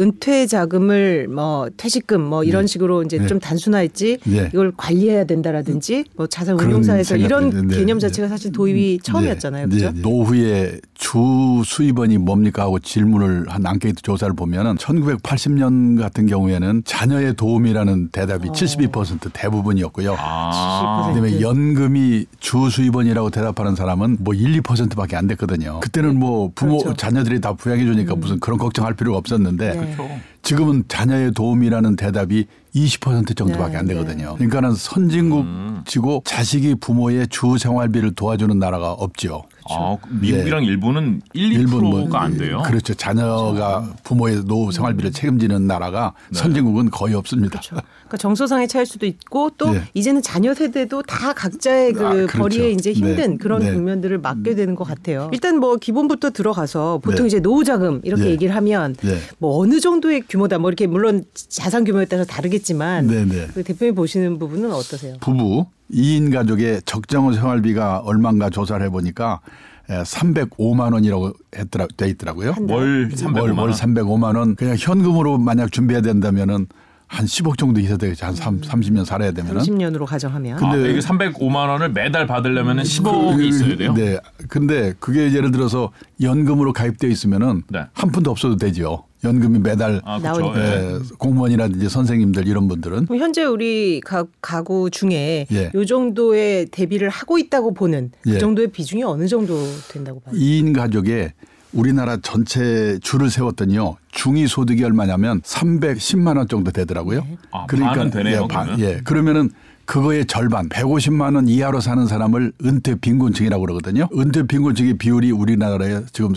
은퇴 자금을 뭐 퇴직금 뭐 이런 네. 식으로 이제 네. 좀 단순화했지 네. 이걸 관리해야 된다라든지 뭐 자산 운용사에서 이런 네, 개념 네. 자체가 사실 도입이 처음이었잖아요. 네, 그죠? 네. 노후에 주 수입원이 뭡니까 하고 질문을 한 앙케이트 조사를 보면은 1980년 같은 경우에는 자녀의 도움이라는 대답이 어. 72% 대부분이었고요. 아. 그다음에 연금이 주 수입원이라고 대답하는 사람은 뭐 1, 2%밖에 안 됐거든요. 그때는 뭐 부모 그렇죠. 자녀들이 다 부양해 주니까 무슨 그런 걱정할 필요가 없었는데 네. 그렇죠. 지금은 자녀의 도움이라는 대답이 20% 정도밖에 네, 안 네. 되거든요. 그러니까는 선진국치고 자식이 부모의 주 생활비를 도와주는 나라가 없죠. 아, 미국이랑 일본은 1, 2%가 일본 뭐 안 돼요. 그렇죠. 자녀가 부모의 노후 생활비를 책임지는 나라가 선진국은 거의 없습니다. 그렇죠. 그러니까 정서상의 차일 수도 있고 또 네. 이제는 자녀 세대도 다 각자의 그 아, 그렇죠. 벌이에 이제 힘든 네. 그런 네. 국면들을 맡게 되는 것 같아요. 일단 뭐 기본부터 들어가서 보통 네. 이제 노후 자금 이렇게 네. 얘기를 하면 네. 뭐 어느 정도의 규모다 뭐 이렇게 물론 자산 규모에 따라서 다르겠지만 네, 네. 그 대표님 보시는 부분은 어떠세요? 부부 2인 가족의 적정 생활비가 얼마인가 조사를 해보니까 305만 원이라고 했더라 돼 있더라고요. 월 월, 300만 월 원. 305만 원 그냥 현금으로 만약 준비해야 된다면은 한 10억 정도 있어야 되겠죠. 한 3, 30년 살아야 되면은. 30년으로 가정하면 아, 근데- 이게 305만 원을 매달 받으려면 15억이 그- 있어야 돼요. 네. 근데 그게 예를 들어서 연금으로 가입되어 있으면은 네. 한 푼도 없어도 되죠. 연금이 매달 아, 그렇죠. 예. 에, 공무원이라든지 선생님들 이런 분들은 그럼 현재 우리 가, 가구 중에 예. 요 정도의 대비를 하고 있다고 보는 그 예. 정도의 비중이 어느 정도 된다고 봐요? 2인 가족에 우리나라 전체 줄을 세웠더니요. 중위 소득이 얼마냐면 310만 원 정도 되더라고요. 아, 반은 되네요, 예, 반, 그러면? 예. 그러면은 그거의 절반 150만 원 이하로 사는 사람을 은퇴 빈곤층이라고 그러거든요. 은퇴 빈곤층의 비율이 우리나라에 지금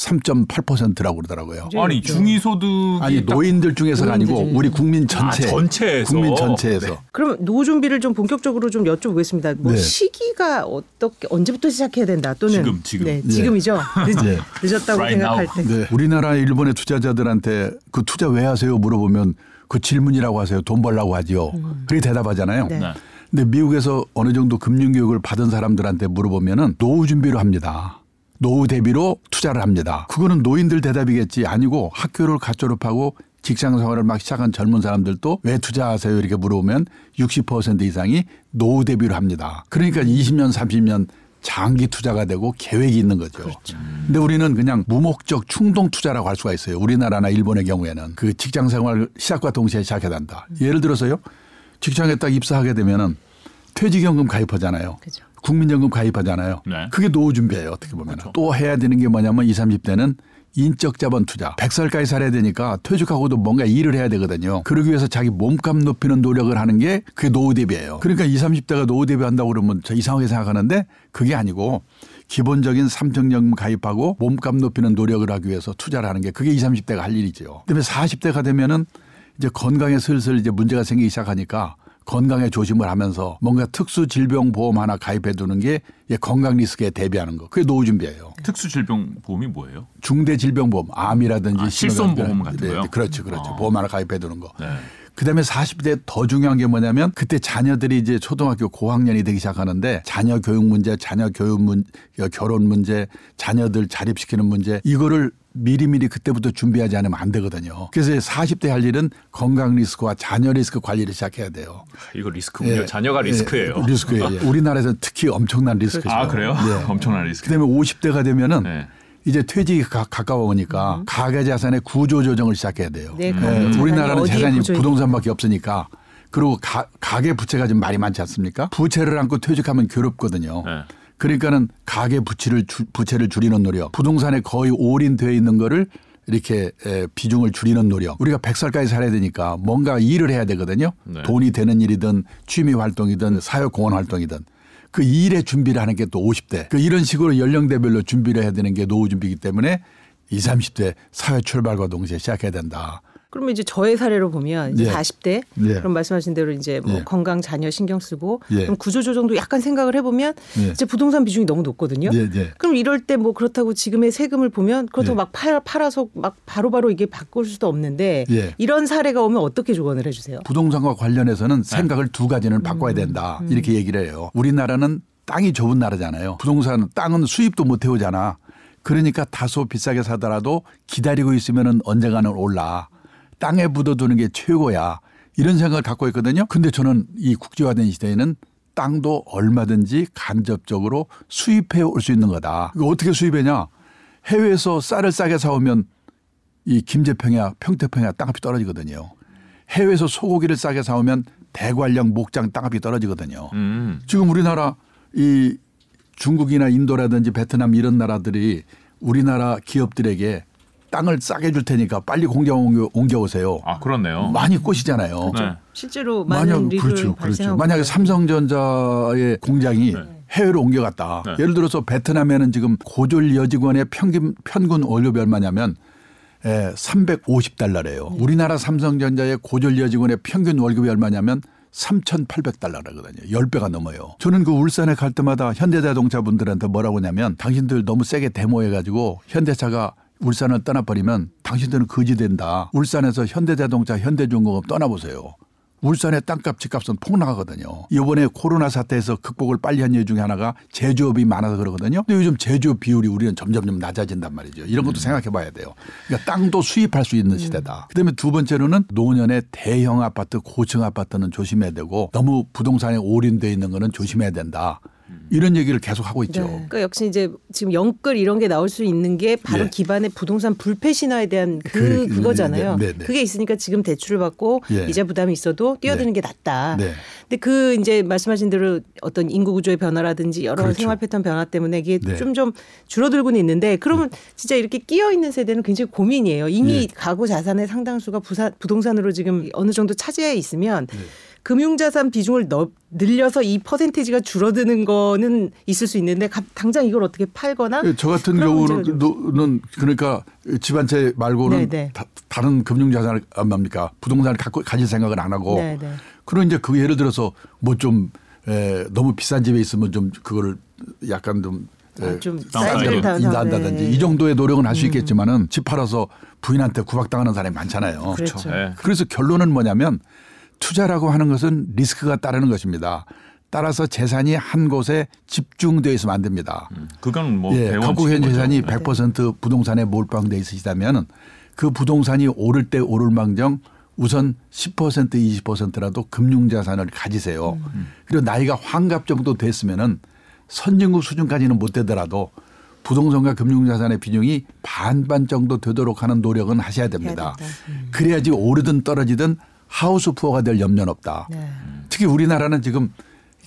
43.8%라고 그러더라고요. 아니 중위소득이 아니 딱- 노인들 중에서가 아니고. 우리 국민 전체 아, 전체에서. 국민 전체에서 그럼 노후 준비를 좀 본격적으로 좀 여쭤보겠습니다. 뭐 네. 시기가 어떻게 언제부터 시작해야 된다 또는 지금, 지금. 네, 예. 지금이죠. 늦, 예. 늦었다고 Right 생각할 now. 때. 네. 우리나라 일본의 투자자들한테 그 투자 왜 하세요 물어보면 그 질문이라고 하세요. 돈 벌라고 하지요. 그렇게 대답하잖아요. 네. 네. 근데 미국에서 어느 정도 금융 교육을 받은 사람들한테 물어보면은 노후 준비로 합니다. 노후 대비로 투자를 합니다. 그거는 노인들 대답이겠지 아니고 학교를 갓 졸업하고 직장 생활을 막 시작한 젊은 사람들도 왜 투자하세요 이렇게 물어보면 60% 이상이 노후 대비로 합니다. 그러니까 20년 30년 장기 투자가 되고 계획이 있는 거죠. 근데 우리는 그냥 무목적 충동 투자라고 할 수가 있어요. 우리나라나 일본의 경우에는 그 직장 생활 시작과 동시에 시작해야 한다. 예를 들어서요. 직장에 딱 입사하게 되면은 퇴직연금 가입하잖아요. 그죠. 국민연금 가입하잖아요. 네. 그게 노후 준비예요. 어떻게 보면. 또 해야 되는 게 뭐냐면 20, 30대는 인적 자본 투자. 100살까지 살아야 되니까 퇴직하고도 뭔가 일을 해야 되거든요. 그러기 위해서 자기 몸값 높이는 노력을 하는 게 그게 노후 대비예요. 그러니까 20, 30대가 노후 대비한다고 그러면 저 이상하게 생각하는데 그게 아니고 기본적인 삼성연금 가입하고 몸값 높이는 노력을 하기 위해서 투자를 하는 게 그게 20, 30대가 할 일이죠. 그다음에 40대가 되면은 이제 건강에 슬슬 이제 문제가 생기기 시작하니까 건강에 조심을 하면서 뭔가 특수 질병 보험 하나 가입해 두는 게 건강 리스크에 대비하는 거. 그게 노후 준비예요. 특수 질병 보험이 뭐예요? 중대 질병 보험, 암이라든지 아, 실손 보험 같은 네, 거요? 그렇죠, 그렇죠. 어. 보험 하나 가입해 두는 거. 네. 그다음에 40대 더 중요한 게 뭐냐면 그때 자녀들이 이제 초등학교 고학년이 되기 시작하는데 자녀 교육 문제, 자녀 교육 문, 결혼 문제, 자녀들 자립시키는 문제 이거를 미리미리 그때부터 준비하지 않으면 안 되거든요. 그래서 40대 할 일은 건강 리스크와 자녀 리스크 관리를 시작해야 돼요. 이거 리스크군요. 예. 자녀가 리스크예요. 예, 리스크예요. 예. 우리나라에서 특히 엄청난 리스크죠. 아 그래요? 예. 엄청난 리스크. 그다음에 50대가 되면은 네. 이제 퇴직이 가, 가까워 오니까 가계 자산의 구조 조정을 시작해야 돼요. 네, 예, 가계 자산이 우리나라는 재산이 부동산밖에 없으니까 그리고 가, 가계 부채가 좀 말이 많지 않습니까? 부채를 안고 퇴직하면 괴롭거든요. 네. 그러니까는 가계 부채를 주, 부채를 줄이는 노력, 부동산에 거의 올인되어 있는 거를 이렇게 에, 비중을 줄이는 노력. 우리가 100살까지 살아야 되니까 뭔가 일을 해야 되거든요. 네. 돈이 되는 일이든 취미 활동이든 사회 공헌 활동이든 그 일에 준비를 하는 게 또 50대. 그 이런 식으로 연령대별로 준비를 해야 되는 게 노후 준비이기 때문에 20, 30대 사회 출발과 동시에 시작해야 된다. 그러면 이제 저의 사례로 보면 이제 예. 40대 예. 그럼 말씀하신 대로 이제 뭐 예. 건강 자녀 신경 쓰고 예. 그럼 구조 조정도 약간 생각을 해보면 예. 이제 부동산 비중이 너무 높거든요. 예, 예. 그럼 이럴 때 뭐 그렇다고 지금의 세금을 보면 그렇다고 예. 막 팔, 팔아서 막 바로 바로 이게 바꿀 수도 없는데 예. 이런 사례가 오면 어떻게 조언을 해주세요? 부동산과 관련해서는 생각을 두 가지는 음. 바꿔야 된다. 이렇게 얘기를 해요. 우리나라는 땅이 좁은 나라잖아요. 부동산 땅은 수입도 못 해오잖아. 그러니까 다소 비싸게 사더라도 기다리고 있으면은 언젠가는 올라. 땅에 묻어두는 게 최고야. 이런 생각을 갖고 있거든요. 근데 저는 이 국제화된 시대에는 땅도 얼마든지 간접적으로 수입해 올 수 있는 거다. 이거 어떻게 수입해냐? 해외에서 쌀을 싸게 사오면 이 김제평야, 평택평야 땅값이 떨어지거든요. 해외에서 소고기를 싸게 사오면 대관령, 목장 땅값이 떨어지거든요. 음. 지금 우리나라 이 중국이나 인도라든지 베트남 이런 나라들이 우리나라 기업들에게 땅을 싸게 줄 테니까 빨리 공장 옮겨, 옮겨 오세요. 아 그렇네요. 많이 꼬시잖아요. 네. 실제로 많은 만약 리그를 그렇죠, 그렇죠. 발생하고 만약에. 삼성전자의 공장이 해외로 옮겨갔다. 네. 예를 들어서 베트남에는 지금 고졸 여직원의 평균 평균 월급이 얼마냐면 에, 350달러래요. 우리나라 삼성전자의 고졸 여직원의 평균 월급이 얼마냐면 3,800달러라거든요. 10배가 넘어요. 저는 그 울산에 갈 때마다 현대자동차 분들한테 뭐라고 하냐면 당신들 너무 세게 데모해가지고 현대차가 울산을 떠나버리면 당신들은 거지 된다. 울산에서 현대자동차, 현대중공업 떠나보세요. 울산의 땅값, 집값은 폭락하거든요. 이번에 코로나 사태에서 극복을 빨리 한 이유 중에 하나가 제조업이 많아서 그러거든요. 근데 요즘 제조업 비율이 우리는 점점점 낮아진단 말이죠. 이런 것도 생각해 봐야 돼요. 그러니까 땅도 수입할 수 있는 시대다. 그다음에 두 번째로는 노년의 대형 아파트, 고층 아파트는 조심해야 되고 너무 부동산에 올인돼 있는 거는 조심해야 된다. 이런 얘기를 계속 하고 있죠. 네. 그러니까 역시 이제 지금 영끌 이런 게 나올 수 있는 게 바로 예. 기반의 부동산 불패 신화에 대한 그, 그, 그, 거잖아요 네, 네, 네. 그게 있으니까 지금 대출을 받고 예. 이자 부담이 있어도 뛰어드는 게 낫다. 네. 근데 그 이제 말씀하신 대로 어떤 인구 구조의 변화라든지 여러 그렇죠. 생활 패턴 변화 때문에 이게 네. 좀좀 줄어들고는 있는데 그러면 진짜 이렇게 끼어 있는 세대는 굉장히 고민이에요. 이미 예. 가구 자산의 상당수가 부사, 부동산으로 지금 어느 정도 차지해 있으면 네. 금융자산 비중을 넓, 늘려서 이 퍼센테이지가 줄어드는 거는 있을 수 있는데 가- 당장 이걸 어떻게 팔거나 예, 저 같은 경우는 그러니까 집안채 말고는 네, 네. 다, 른 금융자산을 아, 뭡니까 부동산을 갖고 가질 생각을 안 하고 네, 네. 그런 이제 그 예를 들어서 뭐 좀 너무 비싼 집에 있으면 좀 그거를 약간 좀 에, 아, 좀 사이즈를 인다한다든지 네. 이 정도의 노력은 할수 있겠지만은 집 팔아서 부인한테 구박당하는 사람이 많잖아요. 그렇죠. 네. 그래서 결론은 뭐냐면 투자라고 하는 것은 리스크가 따르는 것입니다. 따라서 재산이 한 곳에 집중되어 있으면 안 됩니다. 그건 뭐 예, 거죠. 재산이 네. 100% 부동산에 몰빵돼 있으시다면 그 부동산이 오를 때 오를 망정 우선 10% 20%라도 금융자산을 가지세요. 그리고 나이가 환갑 정도 됐으면은 선진국 수준까지는 못 되더라도 부동산과 금융자산의 비중이 반반 정도 되도록 하는 노력은 하셔야 됩니다. 된다. 그래야지 오르든 떨어지든 하우스 푸어가 될 염려는 없다. 네. 특히 우리나라는 지금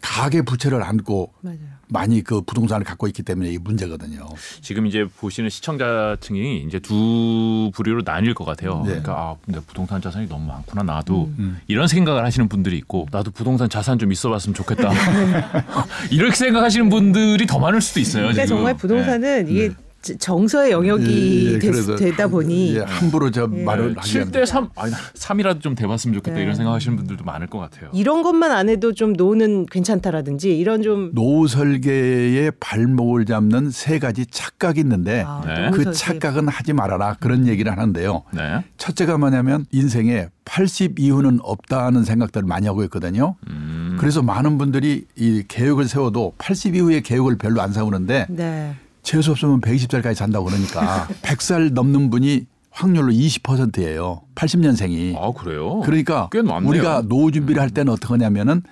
가계 부채를 안고 맞아요. 많이 그 부동산을 갖고 있기 때문에 이 문제거든요. 지금 이제 보시는 시청자층이 이제 두 부류로 나뉠 것 같아요. 네. 그러니까 아, 근데 부동산 자산이 너무 많구나 나도 음. 이런 생각을 하시는 분들이 있고 나도 부동산 자산 좀 있어봤으면 좋겠다. 이렇게 생각하시는 분들이 더 많을 수도 있어요. 그러니까 지금. 정말 부동산은 이게 정서의 영역이 예, 예, 됐- 그래서 되다 보니 예, 함부로 저 말을 하기 7대 3 아니 3이라도 좀 돼봤으면 좋겠다 네. 이런 생각하시는 분들도 많을 것 같아요. 이런 것만 안 해도 좀 노는 괜찮다라든지 이런 좀 노후 설계의 발목을 잡는 세 가지 착각이 있는데 아, 네. 그. 착각은 하지 말아라 그런 얘기를 하는데요. 네. 첫째가 뭐냐면 인생에 80 이후는 없다는 생각들을 많이 하고 있거든요. 음. 그래서 많은 분들이 이 계획을 세워도 80 이후의 계획을 별로 안 세우는데 네. 재수 없으면 120살까지 산다고 그러니까 100살 넘는 분이 확률로 20%예요. 80년생이. 아 그래요? 그러니까 꽤 많네요. 우리가 노후 준비를 할 때는 어떻게 하냐면은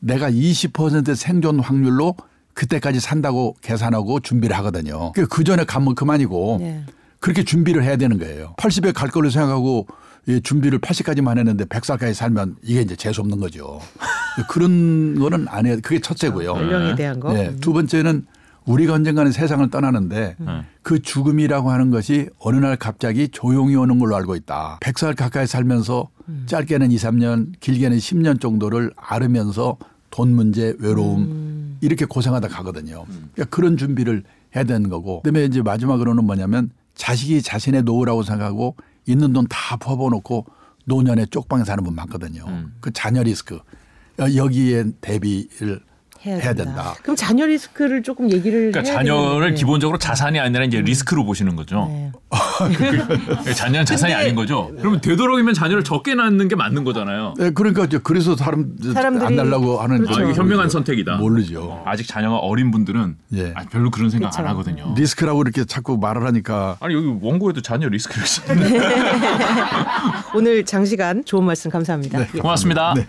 내가 20% 생존 확률로 그때까지 산다고 계산하고 준비를 하거든요. 그 전에 가면 그만이고 네. 그렇게 준비를 해야 되는 거예요. 80에 갈 걸로 생각하고 이 준비를 80까지만 했는데 100살까지 살면 이게 이제 재수 없는 거죠. 그런 거는 안 해야 그게 첫째고요. 연령에 대한 거. 네, 두 번째는 우리가 언젠가는 세상을 떠나는데 음. 그 죽음이라고 하는 것이 어느 날 갑자기 조용히 오는 걸로 알고 있다. 100살 가까이 살면서 짧게는 2, 3년, 길게는 10년 정도를 앓으면서 돈 문제, 외로움 이렇게 고생하다 가거든요. 그러니까 그런 준비를 해야 되는 거고. 그다음에 이제 마지막으로는 뭐냐면 자식이 자신의 노후라고 생각하고 있는 돈 다 퍼부어놓고 노년에 쪽방에 사는 분 많거든요. 음. 그 자녀 리스크 여- 여기에 대비를 해야, 해야 된다. 된다. 그럼 자녀 리스크를 조금 얘기를 그러니까 해야 자녀를 되는데. 기본적으로 자산이 아니라 이제 리스크로 보시는 거죠. 네. 자녀는 자산이 근데- 아닌 거죠. 그러면 되도록이면 자녀를 적게 낳는 게 맞는 거잖아요. 네, 그러니까 이제 그래서 사람 사람들이- 안 날라고 하는 그렇죠. 아, 이게 현명한 선택이다. 모르죠. 아직 자녀가 어린 분들은 예. 아, 별로 그런 생각 안 그렇죠. 하거든요. 리스크라고 이렇게 자꾸 말을 하니까 아니 여기 원고에도 자녀 리스크를 쓰는데 오늘 장시간 좋은 말씀 감사합니다. 네. 예. 고맙습니다. 네.